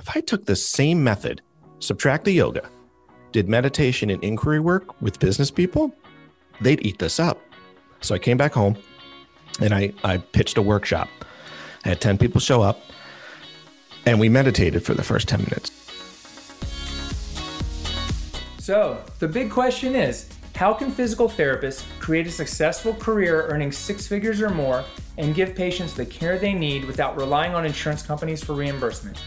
if I took the same method, subtract the yoga, did meditation and inquiry work with business people, they'd eat this up. So I came back home and I, I pitched a workshop. I had 10 people show up and we meditated for the first 10 minutes. So, the big question is how can physical therapists create a successful career earning six figures or more and give patients the care they need without relying on insurance companies for reimbursement?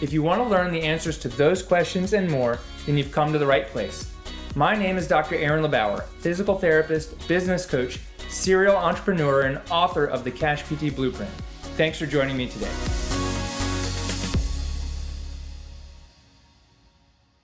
If you want to learn the answers to those questions and more, then you've come to the right place. My name is Dr. Aaron LeBauer, physical therapist, business coach, serial entrepreneur, and author of the Cash PT Blueprint. Thanks for joining me today.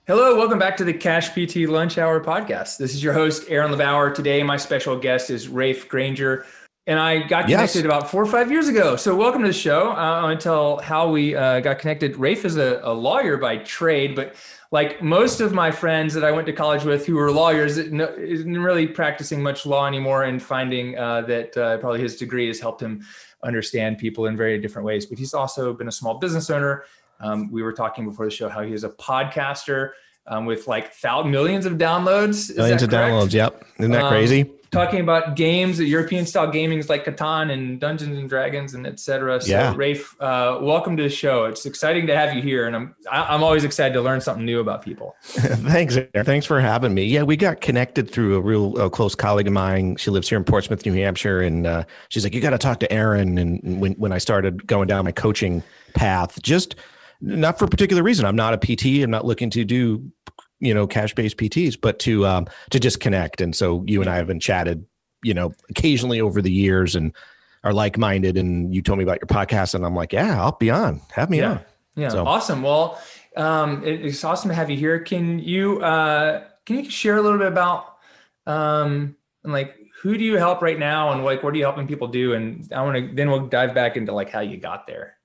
Hello, welcome back to the Cash PT Lunch Hour podcast. This is your host, Aaron LeBauer. Today, my special guest is Raef Granger. And I got connected yes. about four or five years ago. So, welcome to the show. Uh, I want to tell how we uh, got connected. Raef is a, a, lawyer by trade, but like most of my friends that I went to college with who were lawyers, isn't really practicing much law anymore and finding uh, that uh, probably his degree has helped him understand people in very different ways. But he's also been a small business owner um, we were talking before the show how he is a podcaster um, with like thousands, millions of downloads. Is millions of downloads. Yep. Isn't that um, crazy? Talking about games, European style gaming is like Catan and Dungeons and Dragons and etc. So, yeah. Raef, uh, welcome to the show. It's exciting to have you here, and I'm I'm always excited to learn something new about people. Thanks, Aaron. Thanks for having me. Yeah, we got connected through a real uh, close colleague of mine. She lives here in Portsmouth, New Hampshire, and uh, she's like, "You got to talk to Aaron." And when when I started going down my coaching path, just not for a particular reason. I'm not a PT. I'm not looking to do, you know, cash based PTs, but to um, to just connect. And so you and I have been chatted, you know, occasionally over the years, and are like minded. And you told me about your podcast, and I'm like, yeah, I'll be on. Have me yeah. on. Yeah, so. awesome. Well, um, it, it's awesome to have you here. Can you uh, can you share a little bit about um, like who do you help right now, and like what are you helping people do? And I want to then we'll dive back into like how you got there.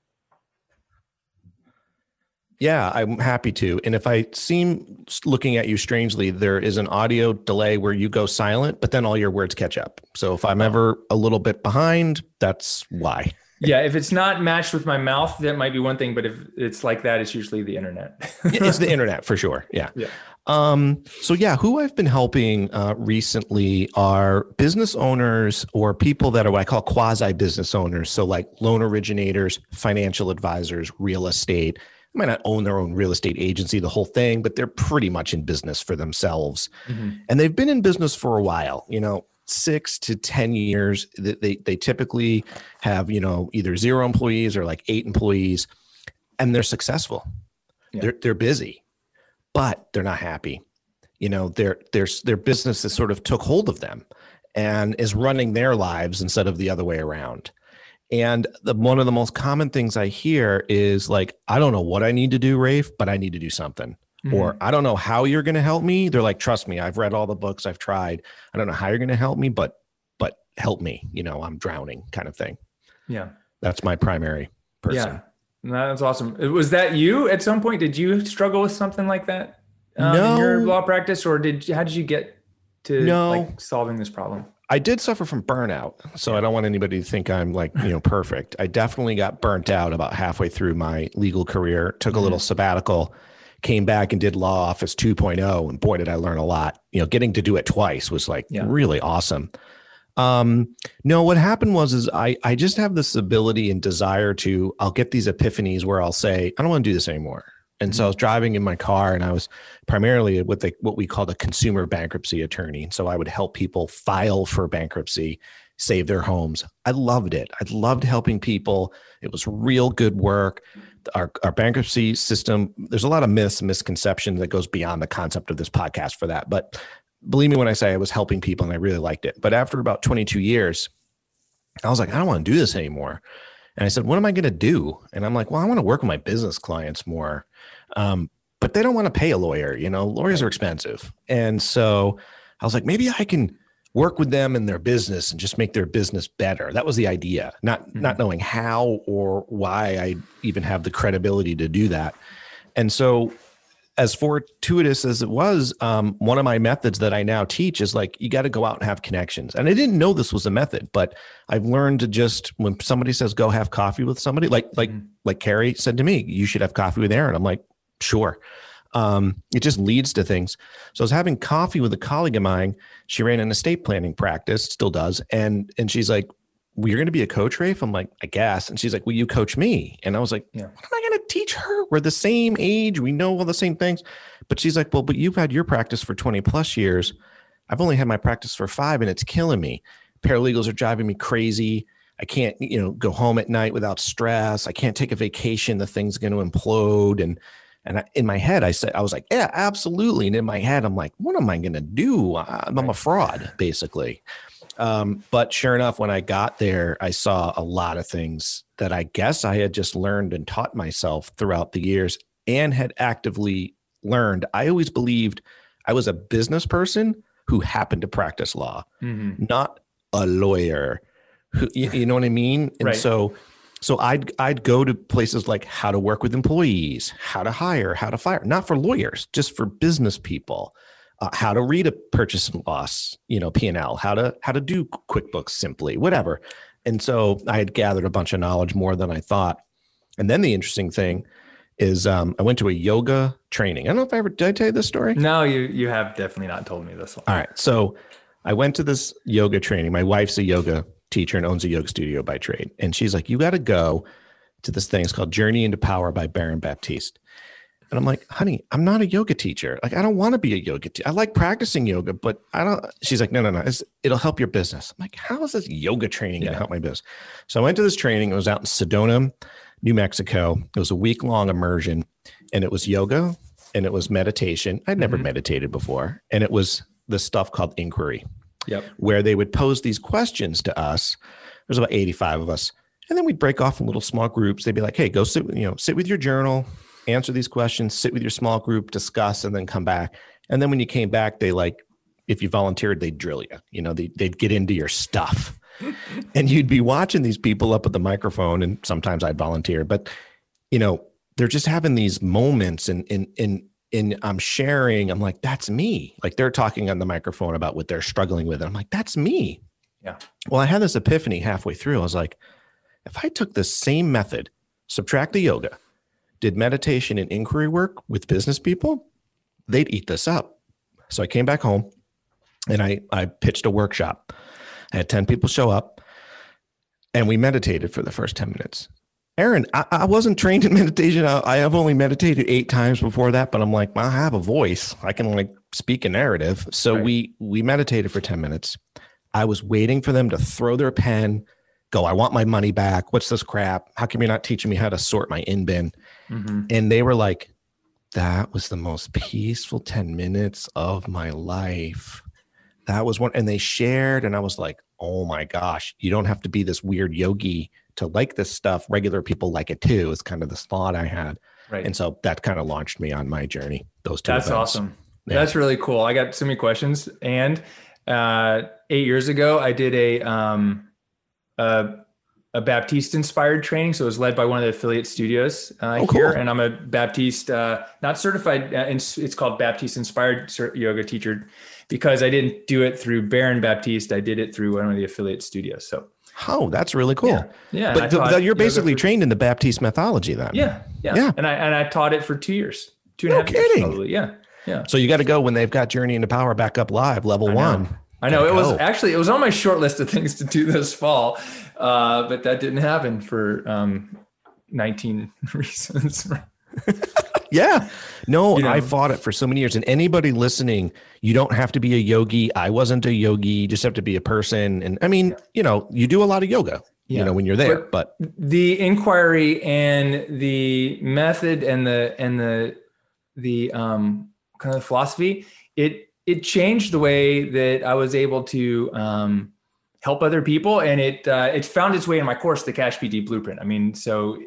Yeah, I'm happy to. And if I seem looking at you strangely, there is an audio delay where you go silent, but then all your words catch up. So if I'm ever a little bit behind, that's why. yeah, if it's not matched with my mouth, that might be one thing. But if it's like that, it's usually the internet. it's the internet for sure. Yeah. Yeah. Um, so yeah, who I've been helping uh, recently are business owners or people that are what I call quasi business owners. So like loan originators, financial advisors, real estate might not own their own real estate agency, the whole thing, but they're pretty much in business for themselves. Mm-hmm. And they've been in business for a while, you know, six to 10 years. They, they typically have, you know, either zero employees or like eight employees, and they're successful. Yeah. They're, they're busy, but they're not happy. You know, their, their, their business has sort of took hold of them and is running their lives instead of the other way around. And the, one of the most common things I hear is like, I don't know what I need to do, Raef, but I need to do something. Mm-hmm. Or I don't know how you're going to help me. They're like, trust me, I've read all the books, I've tried. I don't know how you're going to help me, but but help me. You know, I'm drowning, kind of thing. Yeah, that's my primary person. Yeah, that's awesome. Was that you at some point? Did you struggle with something like that um, no. in your law practice, or did how did you get to no. like solving this problem? I did suffer from burnout, so I don't want anybody to think I'm like you know perfect. I definitely got burnt out about halfway through my legal career. Took a little mm-hmm. sabbatical, came back and did Law Office 2.0, and boy did I learn a lot. You know, getting to do it twice was like yeah. really awesome. Um, no, what happened was is I I just have this ability and desire to I'll get these epiphanies where I'll say I don't want to do this anymore. And so I was mm-hmm. driving in my car and I was primarily what they what we called a consumer bankruptcy attorney. And so I would help people file for bankruptcy, save their homes. I loved it. I loved helping people. It was real good work. Our, our bankruptcy system, there's a lot of myths, misconceptions that goes beyond the concept of this podcast for that. But believe me when I say I was helping people and I really liked it. But after about 22 years, I was like, I don't want to do this anymore. And I said, what am I going to do? And I'm like, well, I want to work with my business clients more. Um, but they don't want to pay a lawyer. You know, lawyers are expensive. And so I was like, maybe I can work with them in their business and just make their business better. That was the idea, not mm-hmm. not knowing how or why I even have the credibility to do that. And so as fortuitous as it was, um, one of my methods that I now teach is like you got to go out and have connections. And I didn't know this was a method, but I've learned to just when somebody says go have coffee with somebody, like like mm-hmm. like Carrie said to me, you should have coffee with Aaron. I'm like, sure. Um, it just leads to things. So I was having coffee with a colleague of mine. She ran an estate planning practice, still does, and and she's like, well, you're going to be a coach, Raef? I'm like, I guess. And she's like, will you coach me? And I was like, yeah. what am I going to teach her? We're the same age. We know all the same things. But she's like, well, but you've had your practice for 20 plus years. I've only had my practice for five and it's killing me. Paralegals are driving me crazy. I can't, you know, go home at night without stress. I can't take a vacation. The thing's going to implode. And, and I, in my head, I said, I was like, yeah, absolutely. And in my head, I'm like, what am I going to do? I'm a fraud, basically. Um, but sure enough, when I got there, I saw a lot of things that I guess I had just learned and taught myself throughout the years and had actively learned. I always believed I was a business person who happened to practice law, mm-hmm. not a lawyer. Who you, you, know what I mean? And right. so so I'd I'd go to places like how to work with employees, how to hire, how to fire, not for lawyers, just for business people uh, how to read a purchase and loss, you know, P and L, how to how to do QuickBooks simply, whatever. And so I had gathered a bunch of knowledge more than I thought. And then the interesting thing is um, I went to a yoga training. I don't know if I ever did I tell you this story. No, you you have definitely not told me this one. All right, so I went to this yoga training. My wife's a yoga teacher and owns a yoga studio by trade, and she's like, "You got to go to this thing. It's called Journey into Power by Baron Baptiste." And I'm like, honey, I'm not a yoga teacher. Like, I don't want to be a yoga teacher. I like practicing yoga, but I don't. She's like, no, no, no. It's, it'll help your business. I'm like, how is this yoga training going to help my business? So I went to this training. It was out in Sedona, New Mexico. It was a week long immersion, and it was yoga and it was meditation. I'd never mm-hmm. meditated before, and it was this stuff called inquiry. Yep. Where they would pose these questions to us. There's about 85 of us. And then we'd break off in little small groups. They'd be like, hey, go sit, you know, sit with your journal, answer these questions, sit with your small group, discuss, and then come back. And then when you came back, they like, if you volunteered, they'd drill you. You know, they, they'd get into your stuff. and you'd be watching these people up at the microphone, and sometimes I'd volunteer, but you know, they're just having these moments and in in in I'm sharing, I'm like, that's me. Like they're talking on the microphone about what they're struggling with. And I'm like, that's me. Yeah. Well, I had this epiphany halfway through. I was like, if I took the same method, subtract the yoga, did meditation and inquiry work with business people, they'd eat this up. So I came back home and I, I pitched a workshop. I had 10 people show up and we meditated for the first 10 minutes. Aaron, I, I wasn't trained in meditation. I, I, have only meditated eight times before that, but I'm like, well, I have a voice. I can like speak a narrative. So right. we we meditated for 10 minutes. I was waiting for them to throw their pen, go, I want my money back. What's this crap? How come you're not teaching me how to sort my in bin? Mm-hmm. And they were like, that was the most peaceful 10 minutes of my life. That was one. And they shared, and I was like, oh my gosh, you don't have to be this weird yogi to like this stuff. Regular people like it too, is kind of the thought I had. Right. And so that kind of launched me on my journey. Those two. That's events. awesome. Yeah. That's really cool. I got so many questions. And uh, eight years ago, I did a, um, a a Baptiste inspired training. So it was led by one of the affiliate studios uh, oh, here. Cool. And I'm a Baptiste, uh, not certified, uh, it's called Baptiste inspired yoga teacher because I didn't do it through Baron Baptiste. I did it through one of the affiliate studios. So, oh, that's really cool. Yeah. yeah but the, you're basically for, trained in the Baptiste mythology then. Yeah. Yeah. Yeah. And I, and I taught it for two years, two and no a half kidding. years probably. Yeah. Yeah. So you got to go when they've got Journey into Power back up live, level one. I know it was actually it was on my short list of things to do this fall, uh, but that didn't happen for um, 19 reasons. yeah, no, you know, I fought it for so many years. And anybody listening, you don't have to be a yogi. I wasn't a yogi. You just have to be a person. And I mean, you know, you do a lot of yoga. Yeah. You know, when you're there, but, but the inquiry and the method and the and the the um kind of philosophy, it it changed the way that I was able to um, help other people, and it uh, it found its way in my course, the Cash PT Blueprint. I mean, so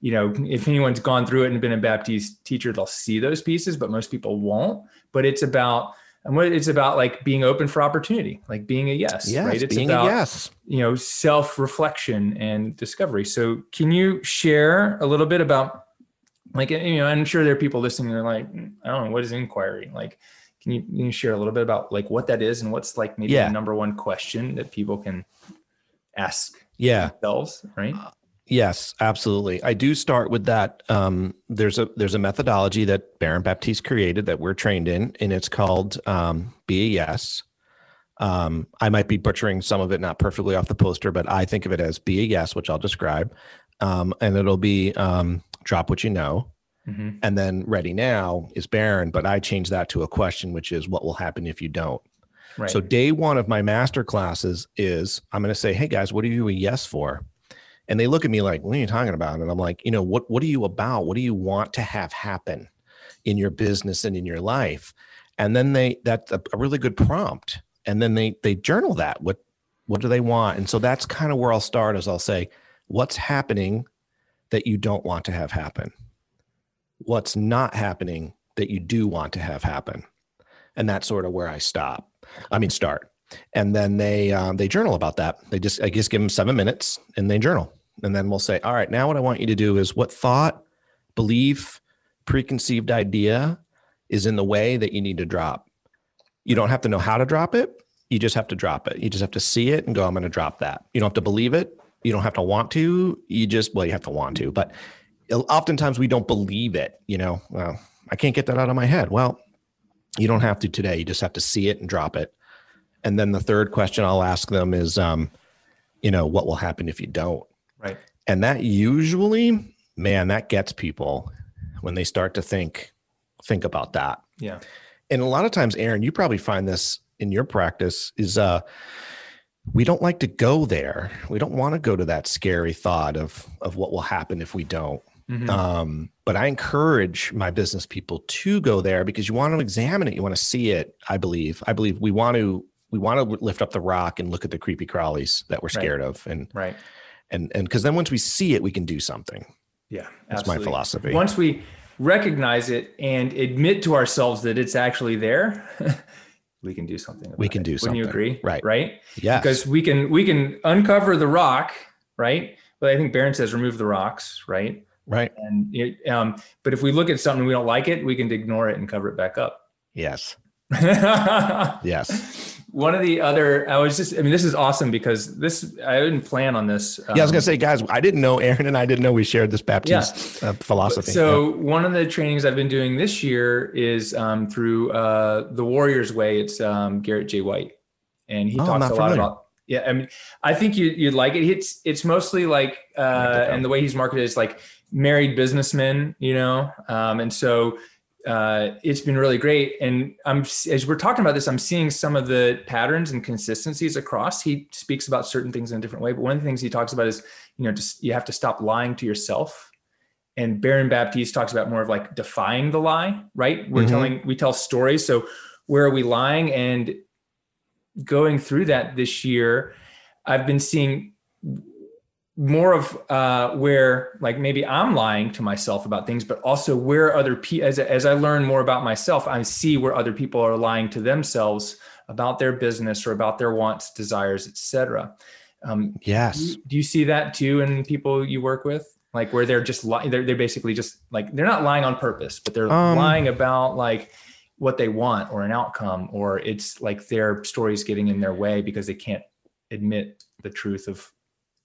you know, if anyone's gone through it and been a Baptiste teacher, they'll see those pieces, but most people won't. But it's about and what it's about like being open for opportunity, like being a yes, yes right? It's about, a yes. You know, self reflection and discovery. So, can you share a little bit about like you know i'm sure there are people listening they are like i don't know what is inquiry like can you, can you share a little bit about like what that is and what's like maybe yeah. the number one question that people can ask yeah. themselves right? Uh, yes absolutely. I do start with that um, there's a there's a methodology that baron baptiste created that we're trained in and it's called um, be a yes um, i might be butchering some of it not perfectly off the poster but i think of it as be a yes which i'll describe. Um, and it'll be um, drop what you know. Mm-hmm. And then ready now is Baron, but I changed that to a question, which is what will happen if you don't? Right. So day one of my master classes is I'm going to say, Hey guys, what are you a yes for? And they look at me like, what are you talking about? And I'm like, you know, what, what are you about? What do you want to have happen in your business and in your life? And then they, that's a, a really good prompt. And then they, they journal that. What, what do they want? And so that's kind of where I'll start is I'll say, what's happening that you don't want to have happen? What's not happening that you do want to have happen? And that's sort of where I stop. I mean, start. And then they um, they journal about that. They just I just give them seven minutes and they journal. And then we'll say, all right, now what I want you to do is what thought, belief, preconceived idea is in the way that you need to drop. You don't have to know how to drop it. You just have to drop it. You just have to see it and go, I'm going to drop that. You don't have to believe it you don't have to want to you just well you have to want to but oftentimes we don't believe it you know well i can't get that out of my head. Well you don't have to today. You just have to see it and drop it. And then the third question i'll ask them is um you know what will happen if you don't? Right. And that usually man that gets people when they start to think think about that. Yeah. And a lot of times aaron you probably find this in your practice is uh we don't like to go there. We don't want to go to that scary thought of of what will happen if we don't. Mm-hmm. Um, but I encourage my business people to go there because you want to examine it. You want to see it. I believe. I believe we want to we want to lift up the rock and look at the creepy crawlies that we're scared right. of, and right, and and because then once we see it, we can do something. Yeah, that's absolutely. my philosophy. Once we recognize it and admit to ourselves that it's actually there, we can do something. we can it. do something. Wouldn't you agree? Right. Right. Yeah. Because we can we can uncover the rock, right? But I think Baron says remove the rocks, right? Right. And it, um, but if we look at something we don't like it, we can ignore it and cover it back up. Yes. yes. One of the other, I was just, I mean, this is awesome because this, I didn't plan on this. Um, yeah, I was gonna say, guys, I didn't know Aaron and I didn't know we shared this Baptiste yeah. uh, philosophy. So yeah. one of the trainings I've been doing this year is um, through uh, the Warriors Way. It's um, Garrett J. White, and he oh, talks a lot about. Yeah, I mean, I think you you'd like it. It's it's mostly like, uh, and the way he's marketed is like married businessmen, you know, um, and so uh, it's been really great. And I'm as we're talking about this, I'm seeing some of the patterns and consistencies across. He speaks about certain things in a different way, but one of the things he talks about is, you know, just you have to stop lying to yourself. And Baron Baptiste talks about more of like defying the lie, right? We're mm-hmm. telling we tell stories. So where are we lying? And going through that this year, I've been seeing more of uh, where like maybe I'm lying to myself about things, but also where other people, as, as I learn more about myself, I see where other people are lying to themselves about their business or about their wants, desires, etc. Um, yes. Do you, do you, see that too in people you work with? Like where they're just lying, they're, they're basically just like, they're not lying on purpose, but they're um, lying about like what they want or an outcome, or it's like their story's getting in their way because they can't admit the truth of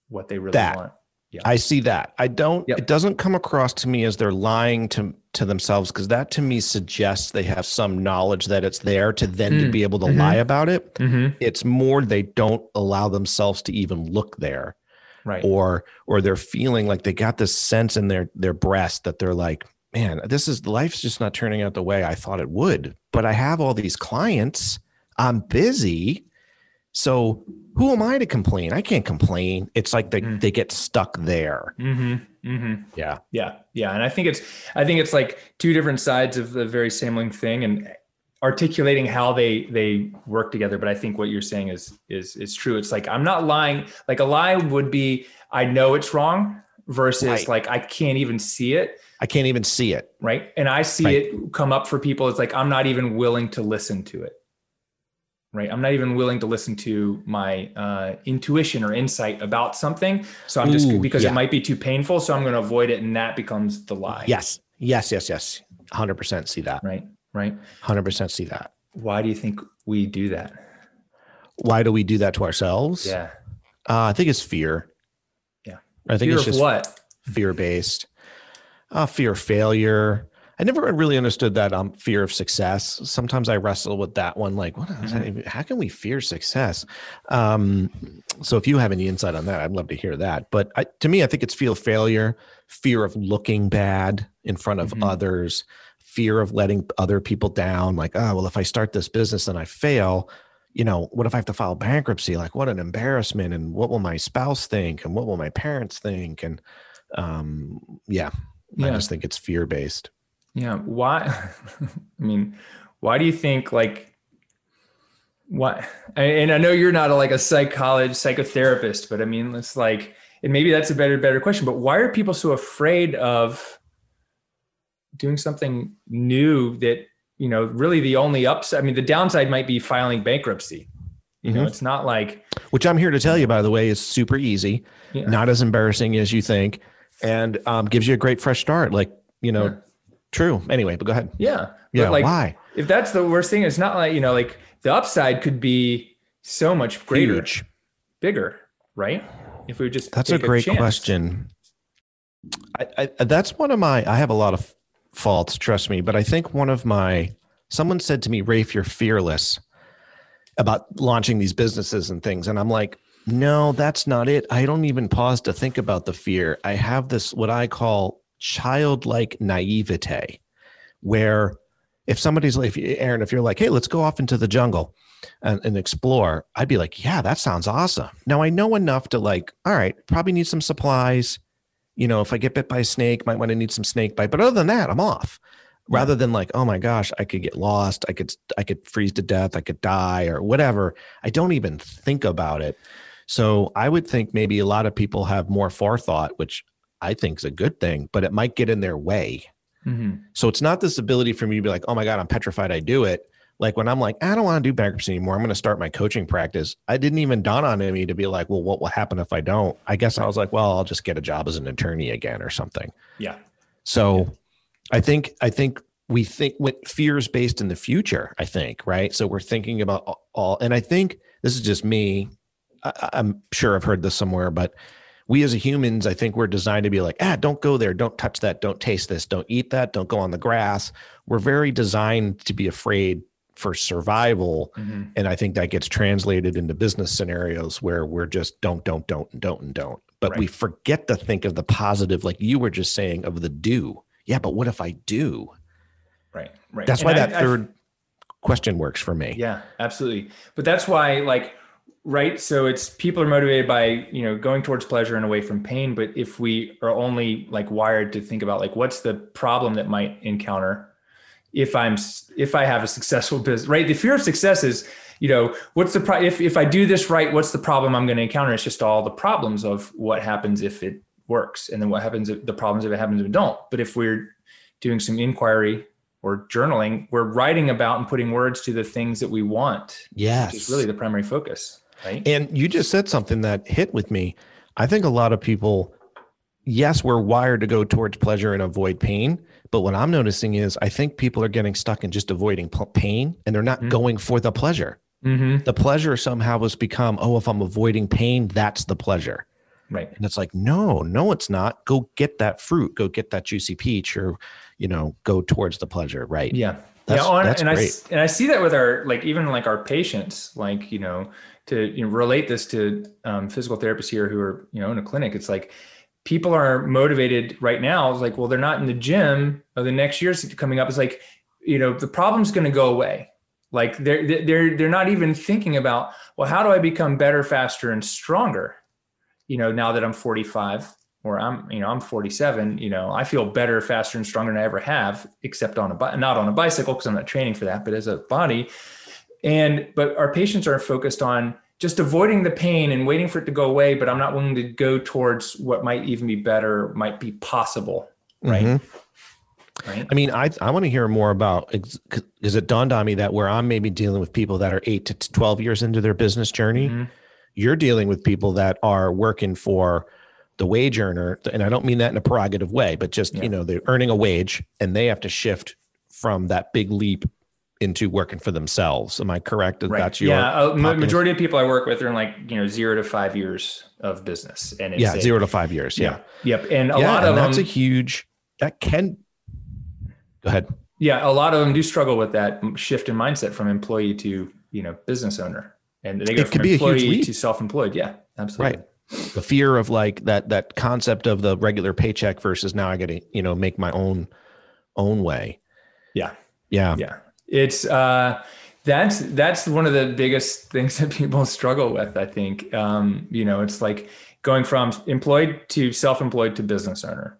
what they really that, want. Yeah. I see that. I don't yep. it doesn't come across to me as they're lying to to themselves because that to me suggests they have some knowledge that it's there to then mm. to be able to mm-hmm. lie about it. Mm-hmm. It's more they don't allow themselves to even look there. Right. Or or they're feeling like they got this sense in their their breast that they're like, man, this is life's just not turning out the way I thought it would. But I have all these clients. I'm busy. So who am I to complain? I can't complain. It's like they, mm. they get stuck there. Mm-hmm. Mm-hmm. Yeah. Yeah. Yeah. And I think it's, I think it's like two different sides of the very same thing and articulating how they, they work together. But I think what you're saying is, is, is true. It's like, I'm not lying. Like a lie would be, I know it's wrong versus right. like, I can't even see it. I can't even see it. Right. And I see right. it come up for people. It's like, I'm not even willing to listen to it right i'm not even willing to listen to my uh, intuition or insight about something so i'm just Ooh, because yeah. it might be too painful so i'm going to avoid it and that becomes the lie yes Yes, yes, yes. 100% see that. Right, right. 100% see that. Why do you think we do that? Why do we do that to ourselves? Yeah. Uh, I think it's fear. Yeah. I think fear it's just what? Fear based. Uh, fear of failure. I never really understood that um, fear of success. Sometimes I wrestle with that one, like, what? Mm-hmm. How can we fear success? Um, so, if you have any insight on that, I'd love to hear that. But I, to me, I think it's fear of failure, fear of looking bad in front of mm-hmm. others, fear of letting other people down. Like, oh, well, if I start this business and I fail, you know, what if I have to file bankruptcy? Like, what an embarrassment! And what will my spouse think? And what will my parents think? And um, yeah, yeah. I just think it's fear based. Yeah. Why? I mean, why do you think like what? And I know you're not a, like a psychologist, psychotherapist, but I mean, it's like, and maybe that's a better, better question. But why are people so afraid of doing something new that you know really the only upside? I mean, the downside might be filing bankruptcy. You know, mm-hmm. it's not like which I'm here to tell you, by the way, is super easy, yeah. not as embarrassing as you think, and um, gives you a great fresh start. Like you know, yeah. True. Anyway, but go ahead. Yeah. Yeah. Like, why? If that's the worst thing, it's not like, you know, like the upside could be so much greater, Huge. bigger, right? If we just That's a great a question. I, I, that's one of my I have a lot of faults, trust me, but I think one of my someone said to me, Raef, you're fearless about launching these businesses and things. And I'm like, no, that's not it. I don't even pause to think about the fear. I have this what I call childlike naivete where if somebody's like, Aaron, if you're like, hey, let's go off into the jungle and, and, explore, I'd be like, yeah, that sounds awesome. Now I know enough to like, all right, probably need some supplies. You know, if I get bit by a snake, might want to need some snake bite. But other than that, I'm off. Rather than like, oh my gosh, I could get lost, I could I could freeze to death, I could die or whatever. I don't even think about it. So I would think maybe a lot of people have more forethought, which I think is a good thing, but it might get in their way. Mm-hmm. So it's not this ability for me to be like, oh my God, I'm petrified I do it. Like when I'm like, I don't want to do bankruptcy anymore. I'm going to start my coaching practice. I didn't even dawn on me to be like, well, what will happen if I don't? I guess I was like, well, I'll just get a job as an attorney again or something. Yeah. So yeah. I think, I think we think what fears based in the future, I think, right? So we're thinking about all, and I think this is just me. I, I'm sure I've heard this somewhere, but we as humans, I think we're designed to be like, ah, don't go there, don't touch that, don't taste this, don't eat that, don't go on the grass. We're very designed to be afraid for survival. Mm-hmm. And I think that gets translated into business scenarios where we're just don't, don't, don't, and don't, and don't. But right. we forget to think of the positive, like you were just saying, of the do. Yeah, but what if I do? Right, right. That's and why I, that third I, question works for me. Yeah, absolutely. But that's why, like, right? So it's people are motivated by you know going towards pleasure and away from pain but if we are only like wired to think about like what's the problem that might encounter if i'm if i have a successful business right? The fear of success is you know what's the pro- if if i do this right what's the problem i'm going to encounter? It's just all the problems of what happens if it works and then what happens if the problems if it happens if it don't. But if we're doing some inquiry or journaling we're writing about and putting words to the things that we want yes is really the primary focus Right. And you just said something that hit with me. I think a lot of people, yes, we're wired to go towards pleasure and avoid pain. But what I'm noticing is I think people are getting stuck in just avoiding pain and they're not mm-hmm. going for the pleasure. Mm-hmm. The pleasure somehow has become, oh, if I'm avoiding pain, that's the pleasure. Right. And it's like, no, no, it's not. Go get that fruit, go get that juicy peach, or, you know, go towards the pleasure. Right. Yeah. That's, yeah. that's and great. I, and I see that with our, like, even like our patients, like, you know, to you know, relate this to um, physical therapists here who are you know in a clinic it's like people are motivated right now. It's like well they're not in the gym the next year's coming up. It's like you know the problem's going to go away. Like they're they're they're not even thinking about well how do i become better faster and stronger? You know now that i'm 45 or i'm you know i'm 47 you know i feel better faster and stronger than i ever have except on a not on a bicycle because i'm not training for that but as a body and but our patients are focused on just avoiding the pain and waiting for it to go away, but I'm not willing to go towards what might even be better, might be possible. Right. Mm-hmm. Right. I mean, I I want to hear more about because it dawned on me that where I'm maybe dealing with people that are eight to twelve years into their business journey, mm-hmm. you're dealing with people that are working for the wage earner, and I don't mean that in a prerogative way, but just, yeah. you know, they're earning a wage and they have to shift from that big leap into working for themselves. Am I correct? Right. That's your yeah. Uh, majority of people I work with are in like you know zero to five years of business, and yeah, a, zero to five years. Yeah. yeah. Yep. And a yeah, lot of them that's them, a huge. That can. Go ahead. Yeah, a lot of them do struggle with that shift in mindset from employee to you know business owner, and they go it from employee to self-employed. Yeah, absolutely. Right. The fear of like that that concept of the regular paycheck versus now I got to you know make my own own way. Yeah. Yeah. Yeah it's uh, that's that's one of the biggest things that people struggle with. I think um, you know it's like going from employed to self-employed to business owner.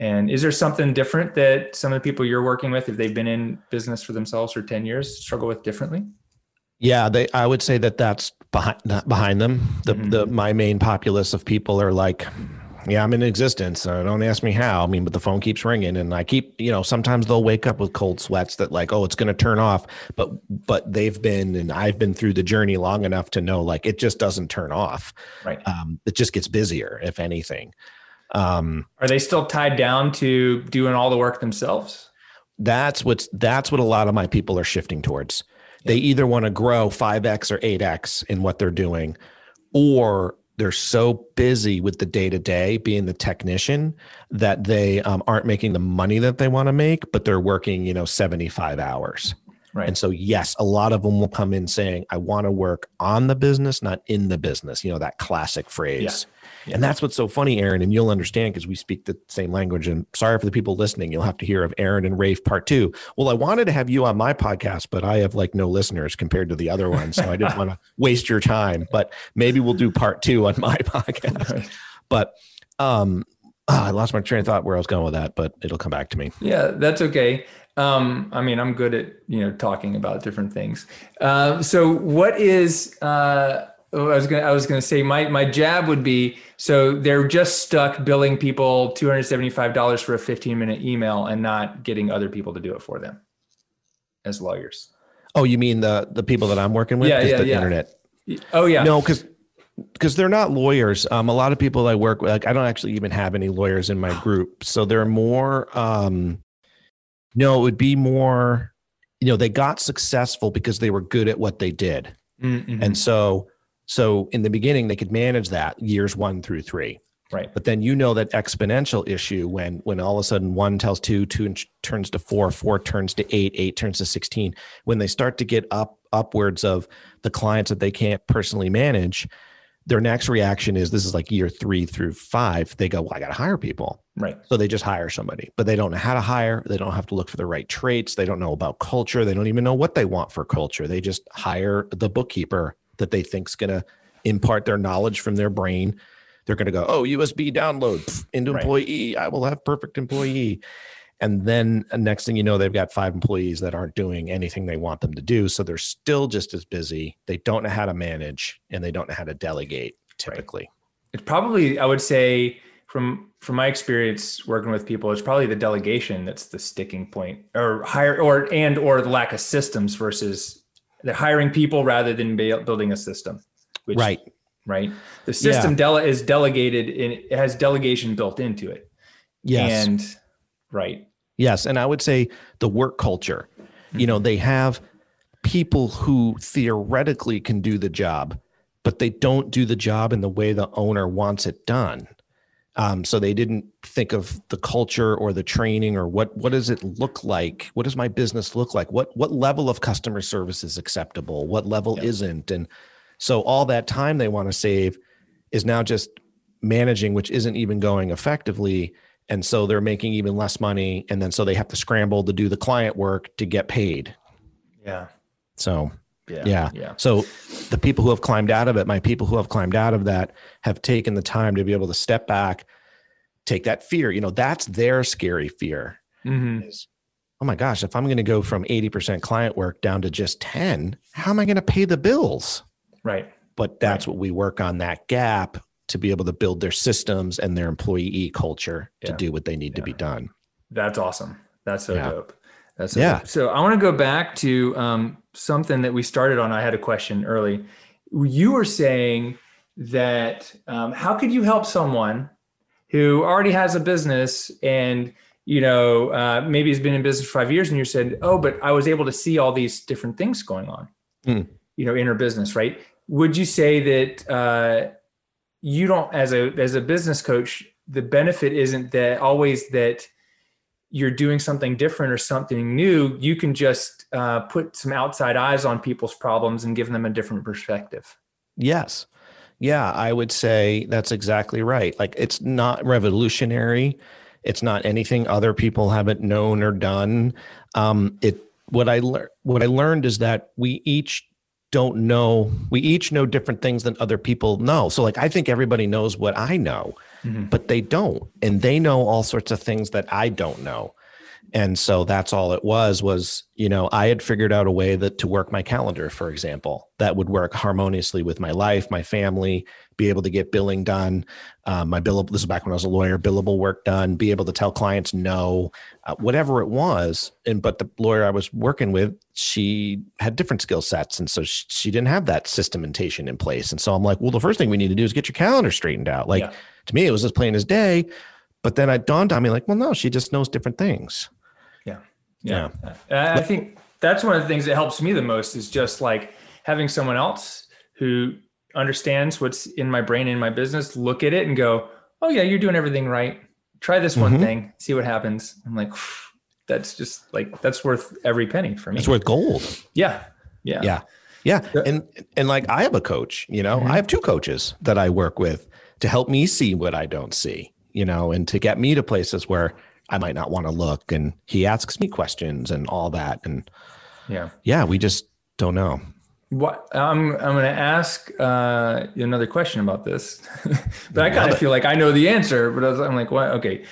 And is there something different that some of the people you're working with, if they've been in business for themselves for 10 years, struggle with differently? Yeah, they. I would say that that's behind behind them. The mm-hmm. the my main populace of people are like, yeah, I'm in existence. Uh, don't ask me how. I mean, but the phone keeps ringing, and I keep, you know, sometimes they'll wake up with cold sweats that like, oh, it's going to turn off. But but they've been, and I've been through the journey long enough to know like it just doesn't turn off. Right. Um, it just gets busier, if anything. Um, Are they still tied down to doing all the work themselves? That's what's that's what a lot of my people are shifting towards. They either want to grow five x or eight x in what they're doing, or they're so busy with the day to day being the technician that they um, aren't making the money that they want to make, but they're working, you know, 75 hours. Right. And so, yes, a lot of them will come in saying, I want to work on the business, not in the business, you know, that classic phrase. Yeah. And that's what's so funny, Aaron, and you'll understand because we speak the same language. And sorry for the people listening, you'll have to hear of Aaron and Raef part two. Well, I wanted to have you on my podcast, but I have like no listeners compared to the other ones. So I didn't want to waste your time. But maybe we'll do part two on my podcast. But um, oh, I lost my train of thought where I was going with that, but it'll come back to me. Yeah, that's okay. Um, I mean, I'm good at you know talking about different things. Uh, so, what is uh, I was gonna I was gonna say my my jab would be so they're just stuck billing people two hundred seventy five dollars for a fifteen minute email and not getting other people to do it for them as lawyers. Oh, you mean the the people that I'm working with? Yeah, yeah, the yeah. internet. Oh yeah. No, because because they're not lawyers. Um, a lot of people I work with, like I don't actually even have any lawyers in my group, so they're more. Um, no, it would be more. You know, they got successful because they were good at what they did, mm-hmm. and so so in the beginning, they could manage that years one through three. Right. But then you know that exponential issue when when all of a sudden one tells two, two turns to four, four turns to eight, eight turns to sixteen. When they start to get up upwards of the clients that they can't personally manage, their next reaction is this is like year three through five. They go, Well, I gotta hire people. Right. So they just hire somebody, but they don't know how to hire. They don't have to look for the right traits. They don't know about culture. They don't even know what they want for culture. They just hire the bookkeeper that they think is going to impart their knowledge from their brain. They're going to go, oh, USB download pff, into right. employee. I will have perfect employee. And then uh, next thing you know, they've got five employees that aren't doing anything they want them to do. So they're still just as busy. They don't know how to manage and they don't know how to delegate typically. Right. It's probably, I would say, from from my experience working with people, it's probably the delegation that's the sticking point, or hire, or and or the lack of systems versus they're hiring people rather than building a system. Which, right. Right. The system yeah. dele- is delegated and it has delegation built into it. Yes. And right. Yes. And I would say the work culture, mm-hmm. you know, they have people who theoretically can do the job, but they don't do the job in the way the owner wants it done. Um, so they didn't think of the culture or the training or what what does it look like? What does my business look like? What what level of customer service is acceptable? What level yeah. isn't? And so all that time they want to save is now just managing, which isn't even going effectively. And so they're making even less money. And then so they have to scramble to do the client work to get paid. Yeah. So yeah, yeah. Yeah. So the people who have climbed out of it, my people who have climbed out of that have taken the time to be able to step back, take that fear. You know, that's their scary fear. Mm-hmm. Is, oh my gosh, if I'm going to go from 80% client work down to just 10, how am I going to pay the bills? Right. But that's right. what we work on that gap to be able to build their systems and their employee culture yeah. to do what they need yeah. to be done. That's awesome. That's so dope. That's so yeah. So I want to go back to um, something that we started on. I had a question early. You were saying that um, how could you help someone who already has a business and you know uh, maybe has been in business for five years and you said oh but i was able to see all these different things going on mm. you know in her business right would you say that uh, you don't as a as a business coach the benefit isn't that always that you're doing something different or something new you can just uh, put some outside eyes on people's problems and give them a different perspective. Yes. Yeah i would say that's exactly right. Like it's not revolutionary. It's not anything other people haven't known or done. Um, it what i learned what i learned is that we each don't know we each know different things than other people know. So like i think everybody knows what i know mm-hmm. but they don't and they know all sorts of things that i don't know and so that's all it was was you know i had figured out a way that to work my calendar for example that would work harmoniously with my life my family be able to get billing done um, my billable this is back when i was a lawyer billable work done be able to tell clients no uh, whatever it was. And but the lawyer i was working with she had different skill sets and so she, she, didn't have that systementation in place. And so i'm like well the first thing we need to do is get your calendar straightened out. Like yeah. to me it was as plain as day but then it dawned on me like well no she just knows different things. Yeah. Yeah, yeah. i think that's one of the things that helps me the most is just like having someone else who understands what's in my brain in my business look at it and go oh yeah you're doing everything right. Try this one mm-hmm. thing see what happens. I'm like that's just like that's worth every penny for me. It's worth gold. Yeah. Yeah. Yeah. Yeah. And and like i have a coach you know? Mm-hmm. i have two coaches that i work with to help me see what i don't see you know and to get me to places where i might not want to look and he asks me questions and all that and yeah yeah we just don't know what I'm I'm going to ask uh, another question about this, but I kind of feel like I know the answer. But I was, I'm like, what? Okay,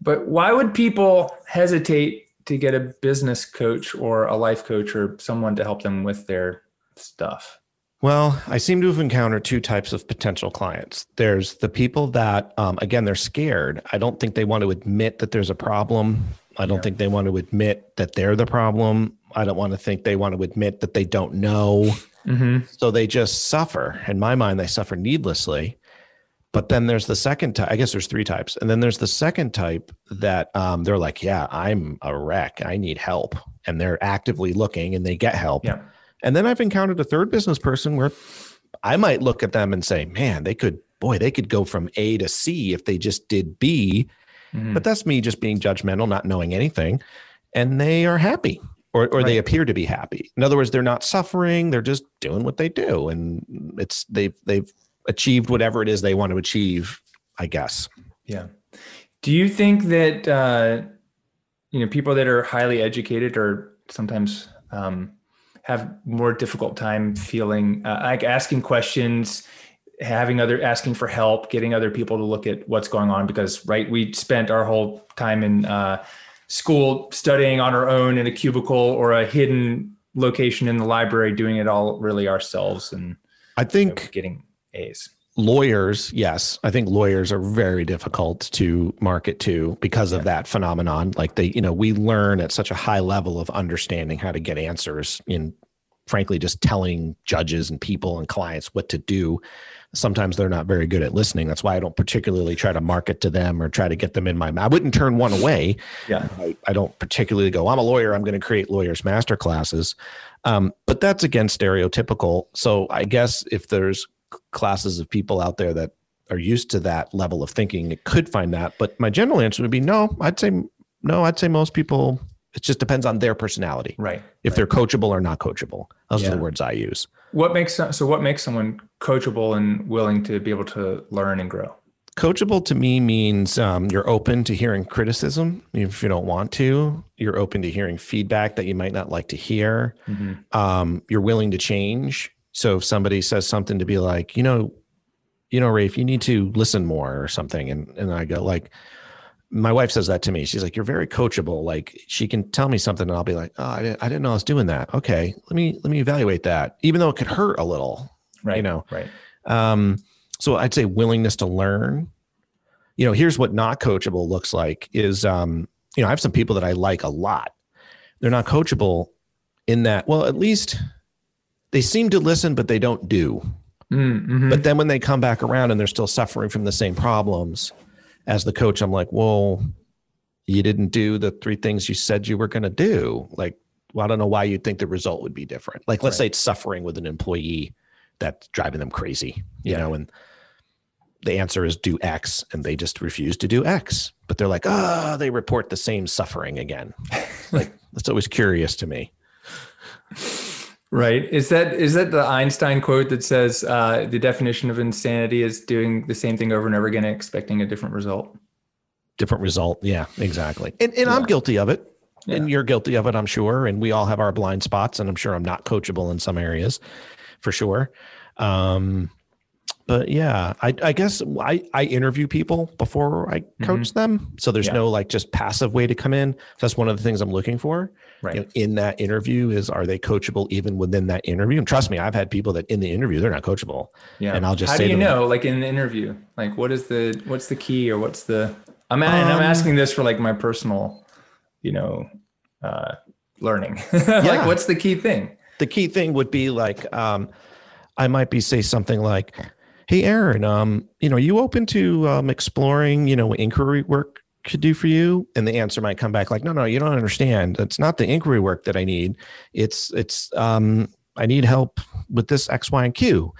but why would people hesitate to get a business coach or a life coach or someone to help them with their stuff? Well, I seem to have encountered two types of potential clients. There's the people that, um, again, they're scared. I don't think they want to admit that there's a problem. I don't yeah. think they want to admit that they're the problem. I don't want to think they want to admit that they don't know. Mm-hmm. So they just suffer. In my mind, they suffer needlessly. But then there's the second type. I guess there's three types. And then there's the second type that um, they're like, yeah, I'm a wreck. I need help. And they're actively looking and they get help. Yeah. And then I've encountered a third business person where I might look at them and say, man, they could, boy, they could go from A to C if they just did B. Mm-hmm. But that's me just being judgmental, not knowing anything. And they are happy or, or right. they appear to be happy. In other words, they're not suffering. They're just doing what they do. And it's, they've, they've achieved whatever it is they want to achieve, I guess. Yeah. Do you think that, uh, you know, people that are highly educated or sometimes, um, have more difficult time feeling uh, like asking questions having other asking for help getting other people to look at what's going on because right we spent our whole time in uh, school studying on our own in a cubicle or a hidden location in the library doing it all really ourselves and i think you know, getting a's lawyers yes i think lawyers are very difficult to market to because of that phenomenon like they you know we learn at such a high level of understanding how to get answers in frankly just telling judges and people and clients what to do sometimes they're not very good at listening. That's why I don't particularly try to market to them or try to get them in my. I wouldn't turn one away. Yeah, I, I don't particularly go. I'm a lawyer. I'm going to create lawyers master classes, um, but that's again stereotypical. So I guess if there's classes of people out there that are used to that level of thinking, it could find that. But my general answer would be no. I'd say no. I'd say most people. It just depends on their personality. Right. If right. they're coachable or not coachable. Those yeah. are the words I use. What makes so what makes someone coachable and willing to be able to learn and grow? Coachable to me means um, you're open to hearing criticism if you don't want to. You're open to hearing feedback that you might not like to hear. Mm-hmm. Um, you're willing to change. So if somebody says something to be like, you know, you know, Raef, you need to listen more or something, and and I go like, my wife says that to me. She's like, "You're very coachable. Like she can tell me something, and I'll be like, oh, I didn't, I didn't know I was doing that. Okay, let me let me evaluate that, even though it could hurt a little. Right. You know. Right. Um. So I'd say willingness to learn. You know, here's what not coachable looks like: is um, you know, I have some people that I like a lot. They're not coachable in that. Well, at least they seem to listen, but they don't do. Mm-hmm. But then when they come back around and they're still suffering from the same problems as the coach, I'm like, well, you didn't do the three things you said you were going to do. Like, well, I don't know why you'd think the result would be different. Like, let's right. say it's suffering with an employee that's driving them crazy, you yeah. know, and the answer is do X and they just refuse to do X. But they're like, oh, they report the same suffering again. like, that's always curious to me. Right. Is that is that the Einstein quote that says uh, the definition of insanity is doing the same thing over and over again, expecting a different result? Different result. Yeah, exactly. And and yeah. I'm guilty of it. Yeah. And you're guilty of it, I'm sure. And we all have our blind spots. And I'm sure I'm not coachable in some areas for sure. Um, but yeah, I, I guess I, I interview people before I coach mm-hmm. them. So there's yeah. no like just passive way to come in. So that's one of the things I'm looking for. Right. You know, in that interview is are they coachable even within that interview? And trust me, I've had people that in the interview they're not coachable. Yeah. And I'll just how do you know, like in the interview, like what is the what's the key or what's the I'm um, I'm asking this for like my personal, you know, uh learning. like what's the key thing? The key thing would be like um I might be say something like hey aaron um you know are you open to um exploring you know inquiry work could do for you? And the answer might come back like no no you don't understand. It's not the inquiry work that i need. It's it's um i need help with this x y and q.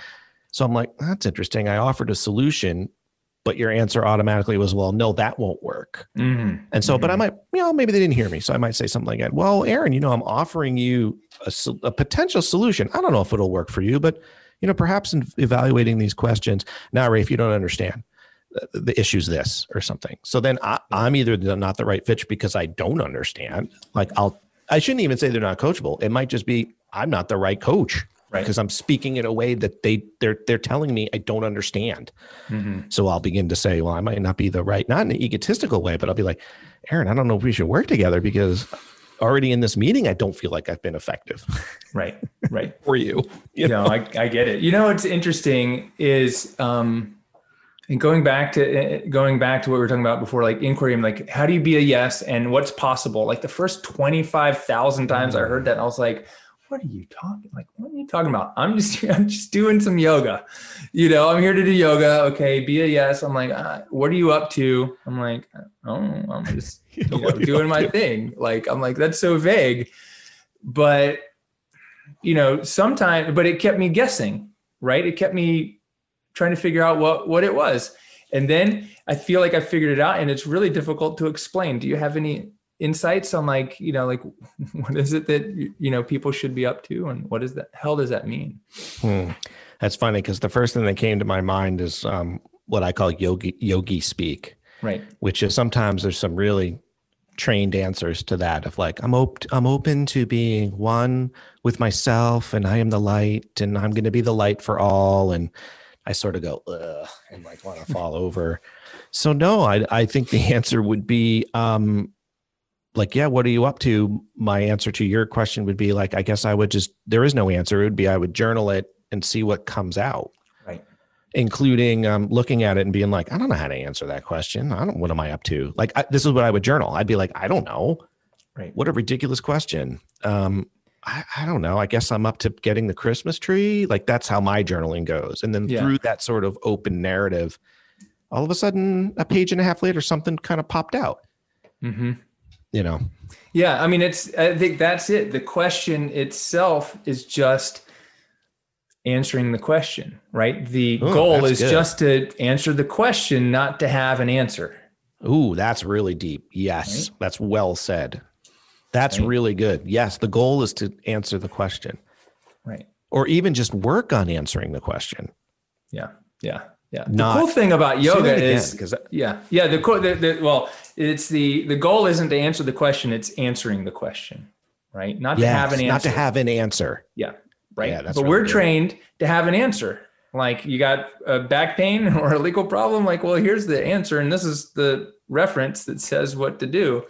So i'm like that's interesting. I offered a solution but your answer automatically was well no that won't work. Mm-hmm. and so mm-hmm. but i mm-hmm. might you know maybe they didn't hear me so i might say something like that. Well aaron you know i'm offering you a, a potential solution. I don't know if it'll work for you but you know, perhaps in evaluating these questions. Now, Ray, if you don't understand, the issue's this or something. So then I, am either not the right fit because I don't understand. Like I'll, I shouldn't even say they're not coachable. It might just be I'm not the right coach right. because I'm speaking in a way that they they're they're telling me I don't understand. Mm-hmm. So I'll begin to say, well, I might not be the right, not in an egotistical way, but I'll be like, Aaron, I don't know if we should work together because already in this meeting, I don't feel like I've been effective. Right. Right. For you. you know, I, I get it. You know, what's interesting is, um, and going back to eh, eh, going back to what we were talking about before, like inquiry, I'm like, how do you be a yes and what's possible? Like the first 25,000 times I mm. heard that, I was like, what are you talking like what are you talking about? I'm just i'm just doing some yoga. You know i'm here to do yoga. Okay be a yes. I'm like uh, what are you up to? I'm like oh i'm just you know, doing my thing. Like i'm like that's so vague. But you know sometimes but it kept me guessing right? It kept me trying to figure out what what it was. And then i feel like i figured it out and it's really difficult to explain. Do you have any insights on like you know like what is it that you know people should be up to? And what is that hell does that mean? Hmm. that's funny because the first thing that came to my mind is um, what i call yogi yogi speak right. which is sometimes there's some really trained answers to that of like i'm open i'm open to being one with myself and i am the light and i'm going to be the light for all and i sort of go Ugh, and like want to fall over. So no i i think the answer would be um like, yeah, what are you up to? My answer to your question would be like, I guess I would just, there is no answer. It would be, I would journal it and see what comes out. Right. Including um, looking at it and being like, I don't know how to answer that question. I don't, what am I up to? Like, I, this is what I would journal. I'd be like, I don't know. Right. What a ridiculous question. Um, I, I, don't know. I guess I'm up to getting the Christmas tree. Like, that's how my journaling goes. And then yeah. through that sort of open narrative, all of a sudden, a page and a half later, something kind of popped out. Mm-hmm you know yeah i mean it's i think that's it the question itself is just answering the question right the Ooh, goal is good. just to answer the question not to have an answer Ooh, that's really deep. Yes, right? that's well said. That's right? really good. Yes, the goal is to answer the question. Right. Or even just work on answering the question. Yeah. Yeah. Yeah. Not, the cool thing about yoga is because yeah, yeah. The, the, the well, it's the the goal isn't to answer the question; it's answering the question, right? Not yes, to have an answer. Not to have an answer. Yeah. Right. Yeah, but really we're trained to have an answer. Like you got a back pain or a legal problem. Like, well, here's the answer, and this is the reference that says what to do.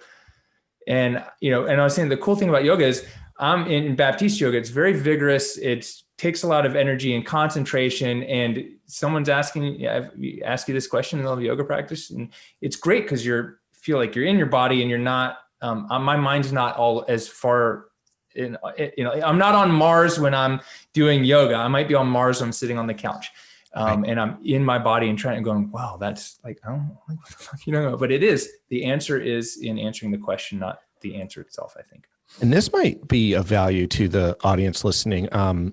And you know, and I was saying the cool thing about yoga is I'm in Baptiste yoga. It's very vigorous. It takes a lot of energy and concentration and someone's asking yeah, ask you this question in all the yoga practice and it's great because you're feel like you're in your body and you're not um, uh, my mind's not all as far in, you know i'm not on mars when i'm doing yoga i might be on mars when i'm sitting on the couch Um, right. And I'm in my body and trying to going, wow, that's like, i don't what the fuck, you know, but it is. The answer is in answering the question, not the answer itself, I think. And this might be of value to the audience listening. Um,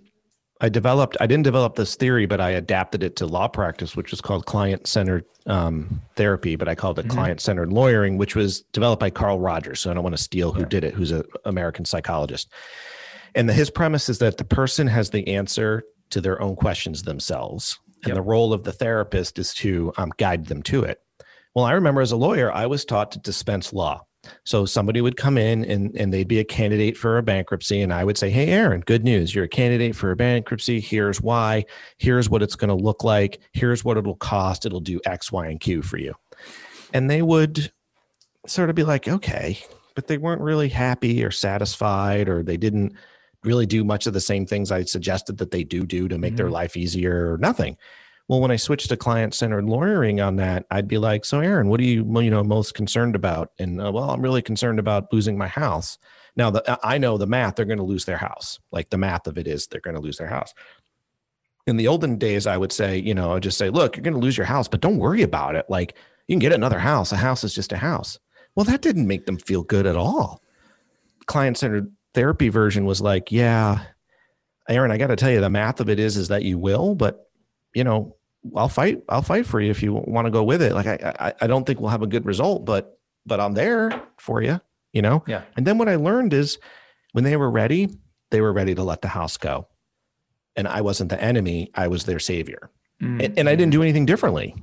I developed, I didn't develop this theory, but I adapted it to law practice, which is called client centered um, therapy, but I called it mm-hmm. client centered lawyering, which was developed by Carl Rogers. So I don't want to steal who yeah. did it, who's an American psychologist. And the, his premise is that the person has the answer to their own questions themselves. And yep. the role of the therapist is to um, guide them to it. Well, I remember as a lawyer, I was taught to dispense law. So somebody would come in and, and they'd be a candidate for a bankruptcy. And I would say, Hey, Aaron, good news. You're a candidate for a bankruptcy. Here's why. Here's what it's going to look like. Here's what it'll cost. It'll do X, Y, and Q for you. And they would sort of be like, okay, but they weren't really happy or satisfied, or they didn't really do much of the same things I suggested that they do do to make mm-hmm. their life easier or nothing. Well, when I switched to client centered lawyering on that, I'd be like, "So, Aaron, what are you, you know, most concerned about?" And uh, well, I'm really concerned about losing my house. Now, the, I know the math; they're going to lose their house. Like the math of it is, they're going to lose their house. In the olden days, I would say, you know, I'd just say, "Look, you're going to lose your house, but don't worry about it. Like you can get another house. A house is just a house." Well, that didn't make them feel good at all. Client centered therapy version was like, "Yeah, Aaron, I got to tell you, the math of it is, is that you will, but you know, I'll fight. I'll fight for you if you want to go with it. Like I, I, I don't think we'll have a good result, but, but I'm there for you. You know. Yeah. And then what I learned is, when they were ready, they were ready to let the house go, and I wasn't the enemy. I was their savior, mm-hmm. and, and, I didn't do anything differently.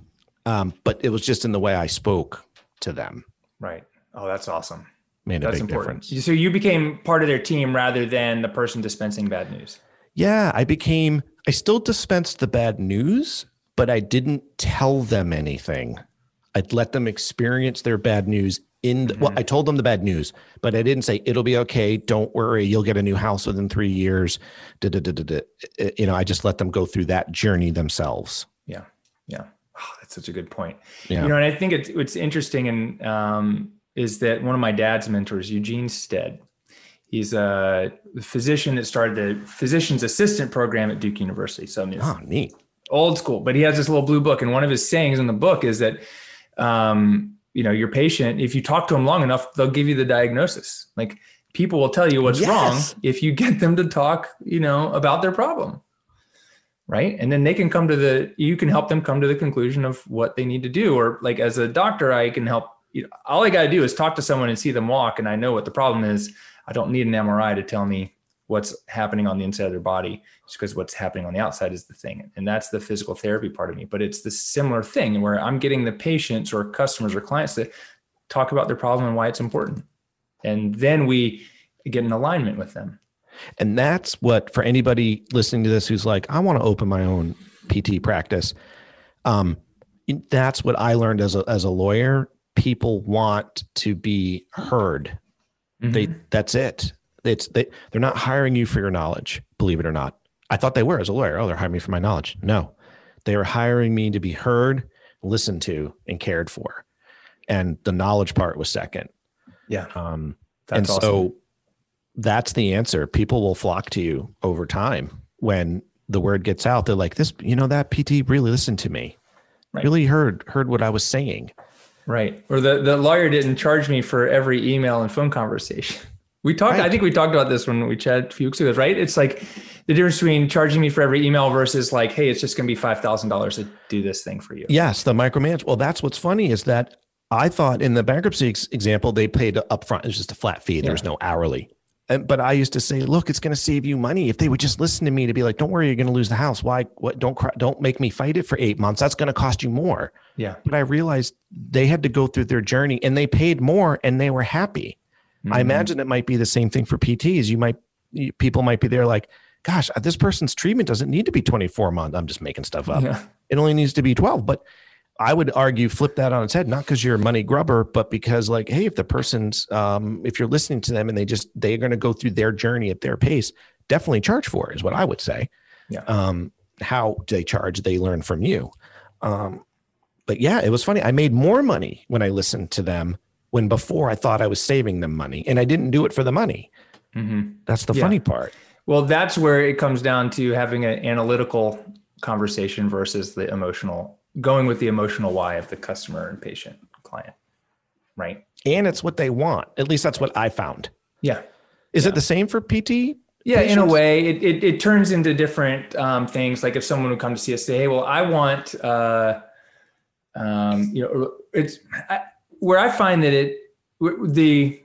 Um, but it was just in the way I spoke to them. Right. Oh, that's awesome. Made a that's big important. difference. So you became part of their team rather than the person dispensing bad news. Yeah, I became. I still dispensed the bad news, but I didn't tell them anything. I'd let them experience their bad news in the, mm-hmm. well i told them the bad news but i didn't say it'll be okay. Don't worry. You'll get a new house within three years. Da, da, da, you know i just let them go through that journey themselves. Yeah. Yeah. Oh, that's such a good point. Yeah. you know and i think it's it's interesting and um, is that one of my dad's mentors eugene stead he's a physician that started the physician's assistant program at duke university. So oh neat old school, but he has this little blue book. And one of his sayings in the book is that, um, you know, your patient, if you talk to them long enough, they'll give you the diagnosis. Like people will tell you what's yes. wrong if you get them to talk, you know, about their problem. Right. And then they can come to the, you can help them come to the conclusion of what they need to do. Or like as a doctor, I can help, you know, all I got to do is talk to someone and see them walk. And I know what the problem is. I don't need an MRI to tell me what's happening on the inside of their body just because what's happening on the outside is the thing. And that's the physical therapy part of me. But it's the similar thing where i'm getting the patients or customers or clients to talk about their problem and why it's important. And then we get in alignment with them. And that's what for anybody listening to this who's like i want to open my own pt practice um, that's what i learned as a, as a lawyer. People want to be heard. Mm-hmm. they that's it it's they they're not hiring you for your knowledge, believe it or not. I thought they were as a lawyer. Oh, they're hiring me for my knowledge. No, they were hiring me to be heard, listened to, and cared for. And the knowledge part was second. Yeah. Um, and awesome. so that's the answer. People will flock to you over time when the word gets out. They're like, this, you know, that PT really listened to me, right. really heard heard what I was saying. Right. Or the, the lawyer didn't charge me for every email and phone conversation. We talked. Right. I think we talked about this when we chatted a few weeks ago, right? It's like the difference between charging me for every email versus like, hey, it's just going to be five thousand dollars to do this thing for you. Yes, the micromanage. Well, that's what's funny is that I thought in the bankruptcy ex- example they paid upfront. It was just a flat fee. There yeah. was no hourly. And, but I used to say, look, it's going to save you money if they would just listen to me to be like, don't worry, you're going to lose the house. Why? What? Don't cry, don't make me fight it for eight months. That's going to cost you more. Yeah. But I realized they had to go through their journey and they paid more and they were happy. Mm-hmm. I imagine it might be the same thing for PTs. You might people might be there like, gosh, this person's treatment doesn't need to be 24 months. I'm just making stuff up. Yeah. It only needs to be 12. But I would argue flip that on its head, not because you're a money grubber, but because like, hey, if the person's um, if you're listening to them and they just they're going to go through their journey at their pace, definitely charge for it is what I would say. Yeah. Um, how they charge, they learn from you. Um, but yeah, it was funny. I made more money when I listened to them when before I thought I was saving them money and I didn't do it for the money. Mm-hmm. That's the yeah. funny part. Well, that's where it comes down to having an analytical conversation versus the emotional going with the emotional why of the customer and patient client right and it's what they want at least that's what i found yeah is yeah. it the same for pt yeah patients? in a way it, it, it, turns into different um, things like if someone would come to see us say hey well i want uh, um, you know it's I, where i find that it the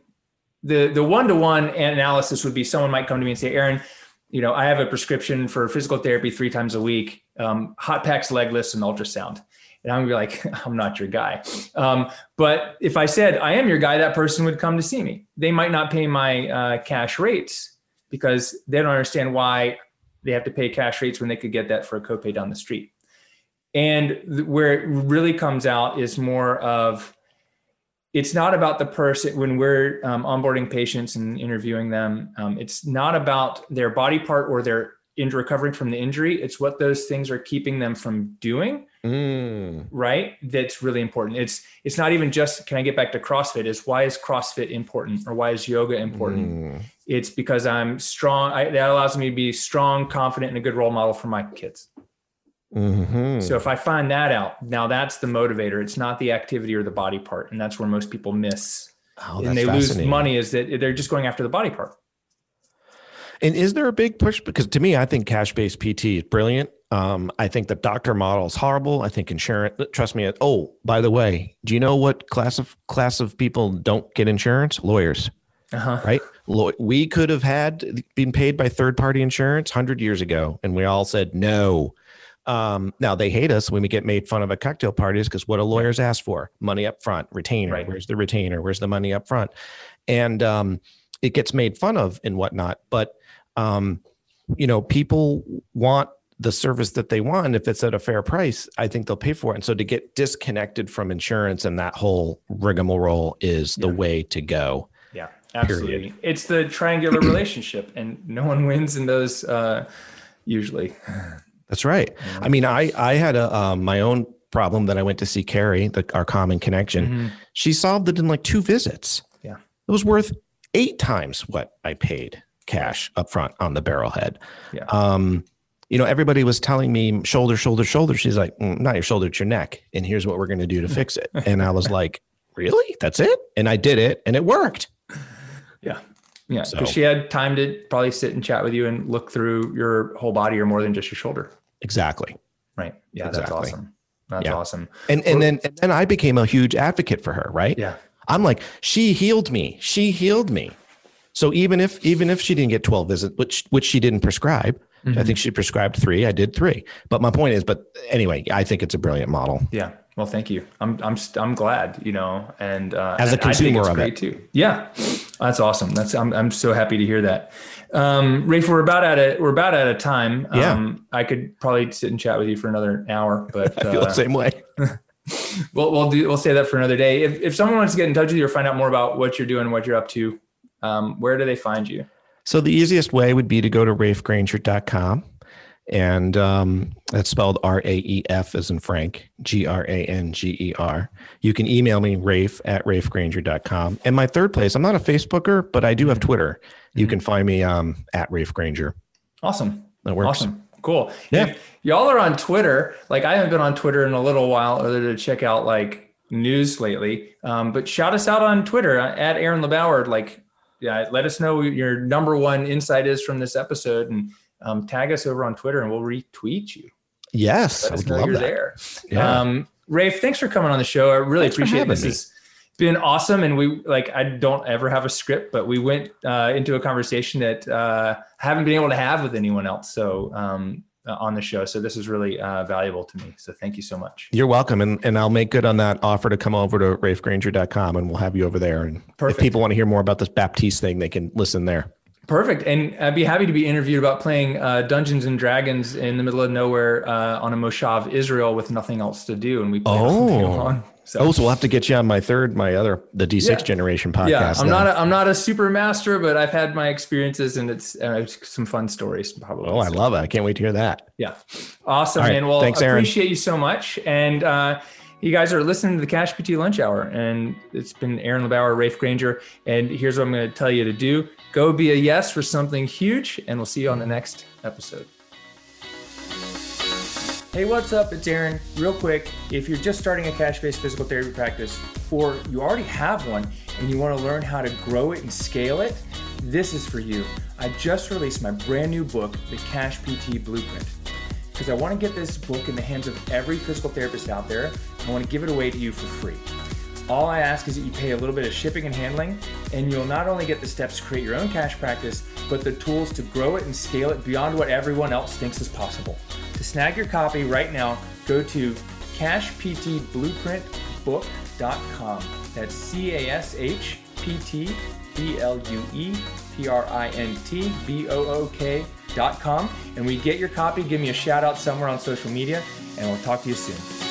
the the one-to-one analysis would be someone might come to me and say aaron you know i have a prescription for physical therapy three times a week um, hot packs leg lifts and ultrasound. And i'm gonna be like i'm not your guy. Um, but if i said i am your guy that person would come to see me. They might not pay my uh, cash rates because they don't understand why they have to pay cash rates when they could get that for a copay down the street. And where it really comes out is more of it's not about the person when we're um, onboarding patients and interviewing them um, it's not about their body part or their in recovering from the injury. It's what those things are keeping them from doing mm. right? That's really important. It's it's not even just can i get back to crossfit? Is why is crossfit important or why is yoga important? Mm. it's because i'm strong I, that allows me to be strong confident and a good role model for my kids Mm-hmm. So if I find that out, now that's the motivator. It's not the activity or the body part, and that's where most people miss, oh, and they lose money. Is that they're just going after the body part. And is there a big push? Because to me, I think cash based PT is brilliant. Um, I think the doctor model is horrible. I think insurance. Trust me. Oh, by the way, do you know what class of class of people don't get insurance? Lawyers. Uh-huh. Right. We could have had been paid by third party insurance hundred years ago, and we all said no um, now they hate us when we get made fun of at cocktail parties because what do lawyers ask for? Money up front, retainer. Right. Where's the retainer? Where's the money up front? And um, it gets made fun of and whatnot. But um, you know, people want the service that they want. If it's at a fair price, I think they'll pay for it. And so to get disconnected from insurance and that whole rigmarole is the yeah. way to go. Yeah, absolutely. Period. It's the triangular relationship, and no one wins in those uh, usually. That's right. I mean, I I had a um, my own problem that I went to see Carrie, the, our common connection. Mm-hmm. She solved it in like two visits. Yeah, it was worth eight times what I paid cash up front on the barrelhead. Yeah. Um, you know, everybody was telling me shoulder, shoulder, shoulder. She's like, mm, not your shoulder, it's your neck. And here's what we're going to do to fix it. And I was like, really? That's it? And I did it and it worked. Yeah. Yeah. Because so, she had time to probably sit and chat with you and look through your whole body or more than just your shoulder. Exactly. Right. Yeah, exactly. that's awesome. That's yeah. awesome. And and then and then I became a huge advocate for her, right? Yeah. I'm like, she healed me. She healed me. So even if even if she didn't get 12 visits, which which she didn't prescribe, mm-hmm. I think she prescribed three. I did three. But my point is, but anyway, I think it's a brilliant model. Yeah. Well, thank you. I'm I'm I'm glad, you know, and uh, as a consumer of it too. Yeah, that's awesome. That's I'm I'm so happy to hear that. Um, Raef, we're about at it. We're about at a time. Yeah. Um, I could probably sit and chat with you for another hour, but I feel uh, the same way. we'll we'll do we'll say that for another day. If if someone wants to get in touch with you or find out more about what you're doing, what you're up to, um, where do they find you? So the easiest way would be to go to raefgranger.com and um, that's spelled R A E F as in Frank, G R A N G E R. You can email me, Raef at raefgranger.com. And my third place, I'm not a Facebooker, but I do have Twitter. You mm-hmm. can find me um, at Raef Granger. Awesome. That works. Awesome. Cool. Yeah. If y'all are on Twitter, like I haven't been on Twitter in a little while other to check out like news lately. Um, but shout us out on Twitter uh, at Aaron LeBauer. Like, yeah, let us know your number one insight is from this episode and um, tag us over on Twitter and we'll retweet you. Yes, Let I love you're that. there. Yeah. Um, Raef, thanks for coming on the show. I really thanks appreciate this. It's been awesome, and we like I don't ever have a script, but we went uh, into a conversation that uh, I haven't been able to have with anyone else. So um, uh, on the show. So this is really uh, valuable to me. So thank you so much. You're welcome. And, and I'll make good on that offer to come over to raefgranger.com and we'll have you over there. And Perfect. if people want to hear more about this Baptiste thing, they can listen there. Perfect. And I'd be happy to be interviewed about playing uh, Dungeons and Dragons in the middle of nowhere uh, on a Moshav, Israel, with nothing else to do. And we play oh. So. Oh, so we'll have to get you on my third, my other, the D6 yeah. generation podcast. Yeah, I'm then. not, a, I'm not a super master, but I've had my experiences and it's, uh, some fun stories. Probably. Oh, I love it! I can't wait to hear that. Yeah, awesome, right. man. Well, thanks, Aaron. Appreciate you so much, and uh, you guys are listening to the Cash PT Lunch Hour, and it's been Aaron LeBauer, Raef Granger, and here's what I'm going to tell you to do: go be a yes for something huge, and we'll see you on the next episode. Hey, what's up? It's Aaron. Real quick, if you're just starting a cash based physical therapy practice, or you already have one and you want to learn how to grow it and scale it, this is for you. I just released my brand new book, The Cash PT Blueprint, because I want to get this book in the hands of every physical therapist out there. I want to give it away to you for free. All I ask is that you pay a little bit of shipping and handling, and you'll not only get the steps to create your own cash practice, but the tools to grow it and scale it beyond what everyone else thinks is possible. To snag your copy right now, go to cashptblueprintbook.com. That's C A S H P T B L U E P R I N T B O O K.com. And we get your copy, give me a shout out somewhere on social media, and we'll talk to you soon.